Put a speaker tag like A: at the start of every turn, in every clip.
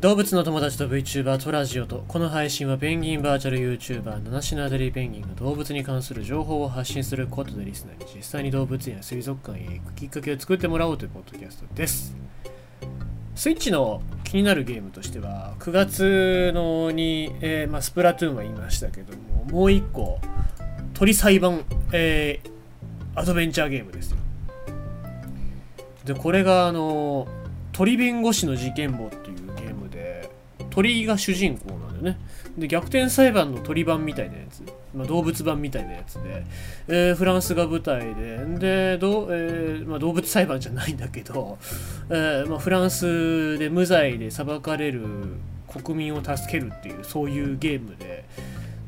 A: 動物の友達と VTuber とラジオとこの配信はペンギンバーチャル YouTuber 七種のアデリーペンギンが動物に関する情報を発信することでリスナーに実際に動物園や水族館へ行くきっかけを作ってもらおうというポッドキャストです。スイッチの気になるゲームとしては9月のに、えーまあ、スプラトゥーンは言いましたけどももう一個鳥裁判、えー、アドベンチャーゲームですよ。でこれがあの鳥弁護士の事件簿っていう鳥が主人公なんだよね。で逆転裁判の鳥版みたいなやつ、まあ、動物版みたいなやつで、えーフランスが舞台で。でど、えーまあ、動物裁判じゃないんだけど、えーまあ、フランスで無罪で裁かれる国民を助けるっていうそういうゲームで。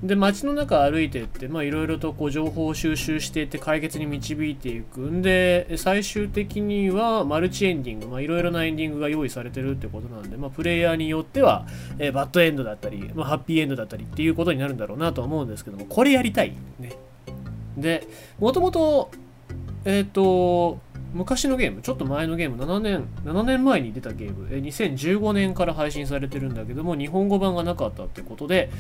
A: で街の中歩いてっていろいろとこう情報を収集していって解決に導いていく。んで最終的にはマルチエンディングいろいろなエンディングが用意されてるってことなんでまあプレイヤーによっては、えーバッドエンドだったり、まあ、ハッピーエンドだったりっていうことになるんだろうなとは思うんですけどもこれやりたい。ね。でもともとえっ、と昔のゲームちょっと前のゲーム7年7年前に出たゲームえ2015年から配信されてるんだけども日本語版がなかったってことで、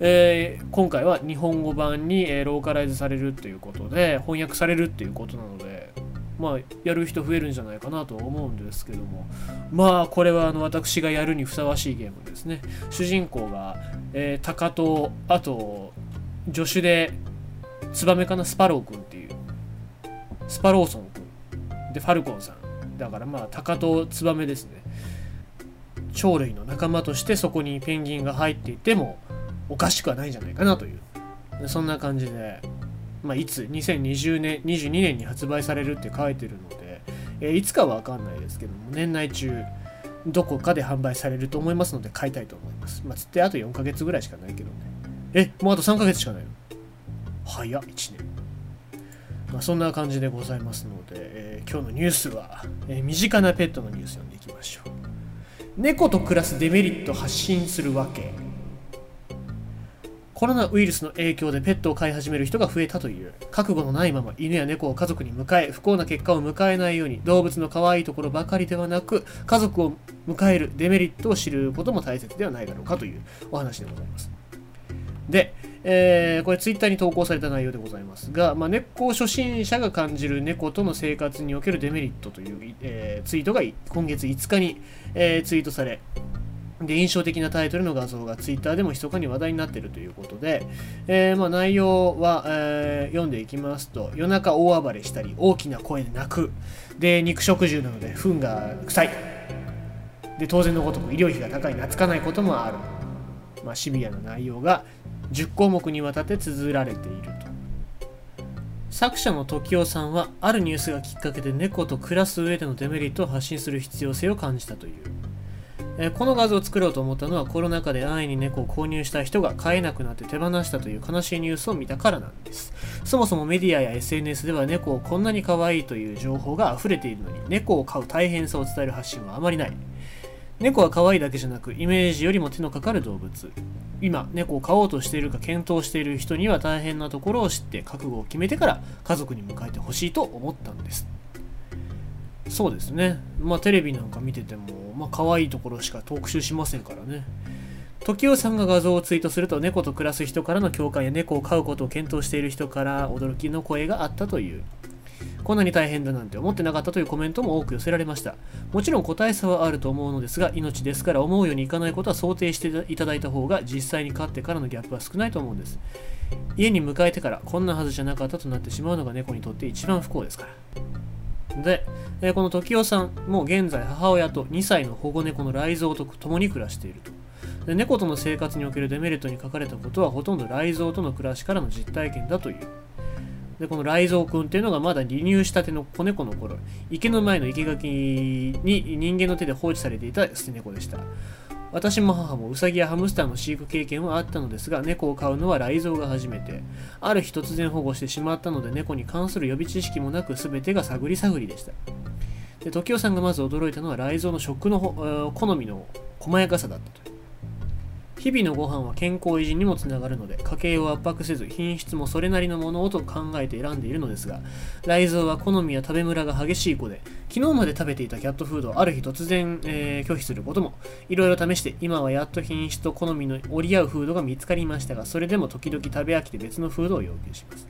A: えー今回は日本語版に、えーローカライズされるっていうことで翻訳されるっていうことなのでまあやる人増えるんじゃないかなと思うんですけども。まあこれはあの私がやるにふさわしいゲームですね。主人公が、えー、タカとあと助手でツバメかな？スパロー君っていう。スパローソン君でファルコンさん。だからまあタカとツバメですね。鳥類の仲間としてそこにペンギンが入っていてもおかしくはないんじゃないかなという。そんな感じで、まあ、いつ2020年22年に発売されるって書いてるので、えいつかは分かんないですけども年内中どこかで販売されると思いますので買いたいと思います。まあつってあと4ヶ月ぐらいしかないけどね。えもうあと3ヶ月しかないの？早っ1年。まあ、そんな感じでございますので、えー今日のニュースは、えー身近なペットのニュース読んでいきましょう。猫と暮らすデメリット発信するわけ。コロナウイルスの影響でペットを飼い始める人が増えたという覚悟のないまま犬や猫を家族に迎え不幸な結果を迎えないように動物の可愛いところばかりではなく家族を迎えるデメリットを知ることも大切ではないだろうかというお話でございます。で、えーこれツイッターに投稿された内容でございますが、まあ、猫初心者が感じる猫との生活におけるデメリットという、えーツイートが今月5日に、えーツイートされで印象的なタイトルの画像がツイッターでも密かに話題になっているということで、えーまあ、内容は、えー読んでいきますと夜中大暴れしたり大きな声で泣く。で肉食獣なので糞が臭い。で当然のごとく医療費が高い懐かないこともある、まあ、シビアな内容が10項目にわたって綴られていると。作者の時雄さんはあるニュースがきっかけで猫と暮らす上でのデメリットを発信する必要性を感じたという。えこの画像を作ろうと思ったのはコロナ禍で安易に猫を購入した人が飼えなくなって手放したという悲しいニュースを見たからなんです。そもそもメディアや SNS では猫をこんなに可愛いという情報が溢れているのに猫を飼う大変さを伝える発信はあまりない。猫は可愛いだけじゃなくイメージよりも手のかかる動物。今猫を飼おうとしているか検討している人には大変なところを知って覚悟を決めてから家族に迎えてほしいと思ったんです。そうですね。まあテレビなんか見ててもまあ可愛いところしか特集しませんからね。時雄さんが画像をツイートすると猫と暮らす人からの共感や猫を飼うことを検討している人から驚きの声があったという。こんなに大変だなんて思ってなかったというコメントも多く寄せられました。もちろん個体差はあると思うのですが命ですから思うようにいかないことは想定していただいた方が実際に飼ってからのギャップは少ないと思うんです。家に迎えてからこんなはずじゃなかったとなってしまうのが猫にとって一番不幸ですから。で、えこの時雄さんも現在母親と2歳の保護猫の雷蔵と共に暮らしていると。で猫との生活におけるデメリットに書かれたことはほとんど雷蔵との暮らしからの実体験だという。でこの雷蔵くんっていうのがまだ離乳したての子猫の頃。池の前の生垣に人間の手で放置されていた捨て猫でした。私も母もウサギやハムスターの飼育経験はあったのですが猫を飼うのは雷蔵が初めて。ある日突然保護してしまったので猫に関する予備知識もなく全てが探り探りでした。で時雄さんがまず驚いたのは雷蔵の食の好みの細やかさだったと。日々のご飯は健康維持にもつながるので家計を圧迫せず品質もそれなりのものをと考えて選んでいるのですが雷蔵は好みや食べムラが激しい子で昨日まで食べていたキャットフードをある日突然、えー、拒否することも、いろいろ試して、今はやっと品質と好みの折り合うフードが見つかりましたが、それでも時々食べ飽きて別のフードを要求します。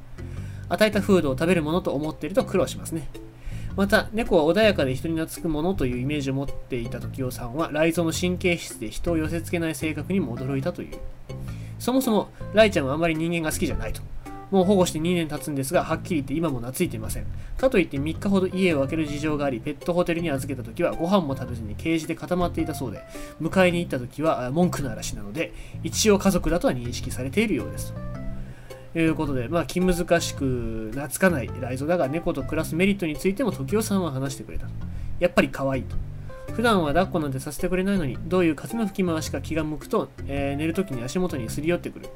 A: 与えたフードを食べるものと思っていると苦労しますね。また、猫は穏やかで人に懐くものというイメージを持っていた時代さんは、雷蔵の神経質で人を寄せ付けない性格にも驚いたという。そもそも、ライちゃんはあまり人間が好きじゃないと。もう保護して2年経つんですが、はっきり言って今も懐いていません。かといって3日ほど家を空ける事情があり、ペットホテルに預けた時はご飯も食べずにケージで固まっていたそうで、迎えに行った時は文句の嵐なので、一応家族だとは認識されているようです。ということで、まあ、気難しく懐かないライゾだが、猫と暮らすメリットについても時代さんは話してくれた。やっぱり可愛いと。普段は抱っこなんてさせてくれないのに、どういう風の吹き回しか気が向くと、えー、寝るときに足元にすり寄ってくる。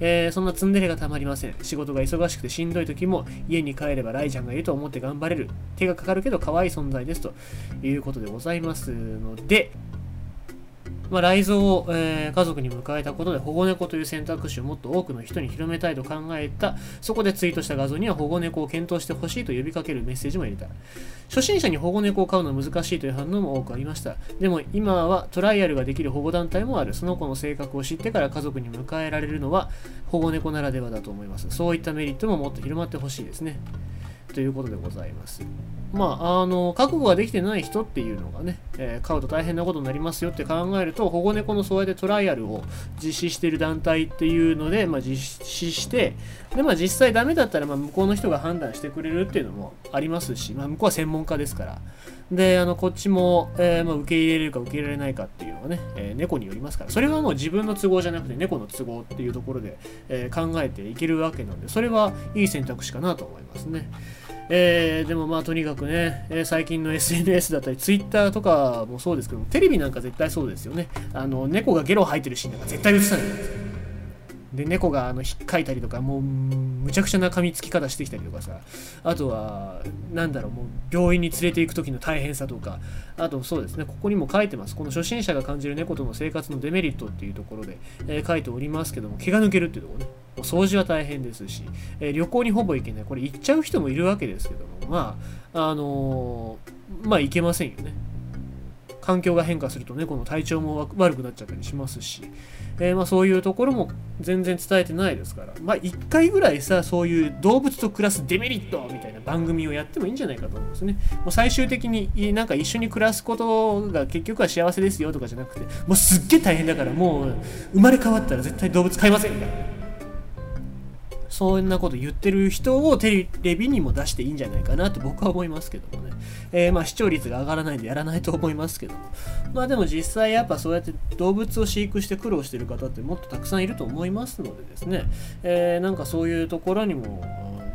A: えー、そんなツンデレがたまりません。仕事が忙しくてしんどい時も、家に帰ればライちゃんがいると思って頑張れる。手がかかるけど可愛い存在です。ということでございますので、まあ、雷蔵を、えー、家族に迎えたことで保護猫という選択肢をもっと多くの人に広めたいと考えたそこでツイートした画像には保護猫を検討してほしいと呼びかけるメッセージも入れた。初心者に保護猫を飼うのは難しいという反応も多くありました。でも今はトライアルができる保護団体もある。その子の性格を知ってから家族に迎えられるのは保護猫ならではだと思います。そういったメリットももっと広まってほしいですね。ということでございます。まあ、あの、覚悟ができてない人っていうのがね、えー、飼うと大変なことになりますよって考えると、保護猫のそうやってトライアルを実施している団体っていうので、まあ、実施して、で、まあ、実際ダメだったら、まあ、向こうの人が判断してくれるっていうのもありますし、まあ、向こうは専門家ですから、で、あの、こっちも、えー、まあ、受け入れるか受け入れられないかっていうのはね、えー、猫によりますから、それはもう自分の都合じゃなくて猫の都合っていうところで、え考えていけるわけなんで、それはいい選択肢かなと思いますね。えー、でもまあとにかくね、えー、最近の SNS だったり Twitter とかもそうですけどテレビなんか絶対そうですよね。あの猫がゲロ吐いてるシーンなんか絶対映さないですで猫があの引っかいたりとかもうむちゃくちゃな噛みつき方してきたりとかさ。あとはなんだろうもう病院に連れて行く時の大変さとか。あとそうですねここにも書いてます。この初心者が感じる猫との生活のデメリットっていうところで、えー、書いておりますけども毛が抜けるっていうところね。お掃除は大変ですし、えー、旅行にほぼ行けない。これ行っちゃう人もいるわけですけども、まあ、あのー、まあ行けませんよね。環境が変化するとね、この体調も悪くなっちゃったりしますし、えー、まあそういうところも全然伝えてないですから、まあ一回ぐらいさ、そういう動物と暮らすデメリットみたいな番組をやってもいいんじゃないかと思うんですね。もう最終的になんか一緒に暮らすことが結局は幸せですよとかじゃなくて、もうすっげえ大変だからもう生まれ変わったら絶対動物飼いませんみたいな。そんなこと言ってる人をテレビにも出していいんじゃないかなと僕は思いますけどもね。えー、まあ視聴率が上がらないんでやらないと思いますけども。まあでも実際やっぱそうやって動物を飼育して苦労してる方ってもっとたくさんいると思いますのでですね、えー、なんかそういうところにも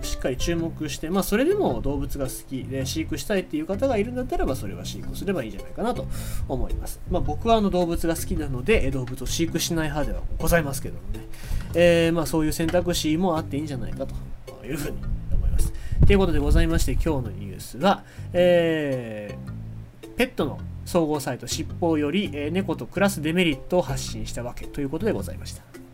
A: しっかり注目して、まあ、それでも動物が好きで飼育したいっていう方がいるんだったらばそれは飼育すればいいんじゃないかなと思います。まあ、僕はあの動物が好きなので動物を飼育しない派ではございますけどもね、えー、まあそういう選択肢もあっていいんじゃないかというふうに思います。ということでございまして今日のニュースは、えー、ペットの総合サイト尻尾より、えー、猫と暮らすデメリットを発信したわけということでございました。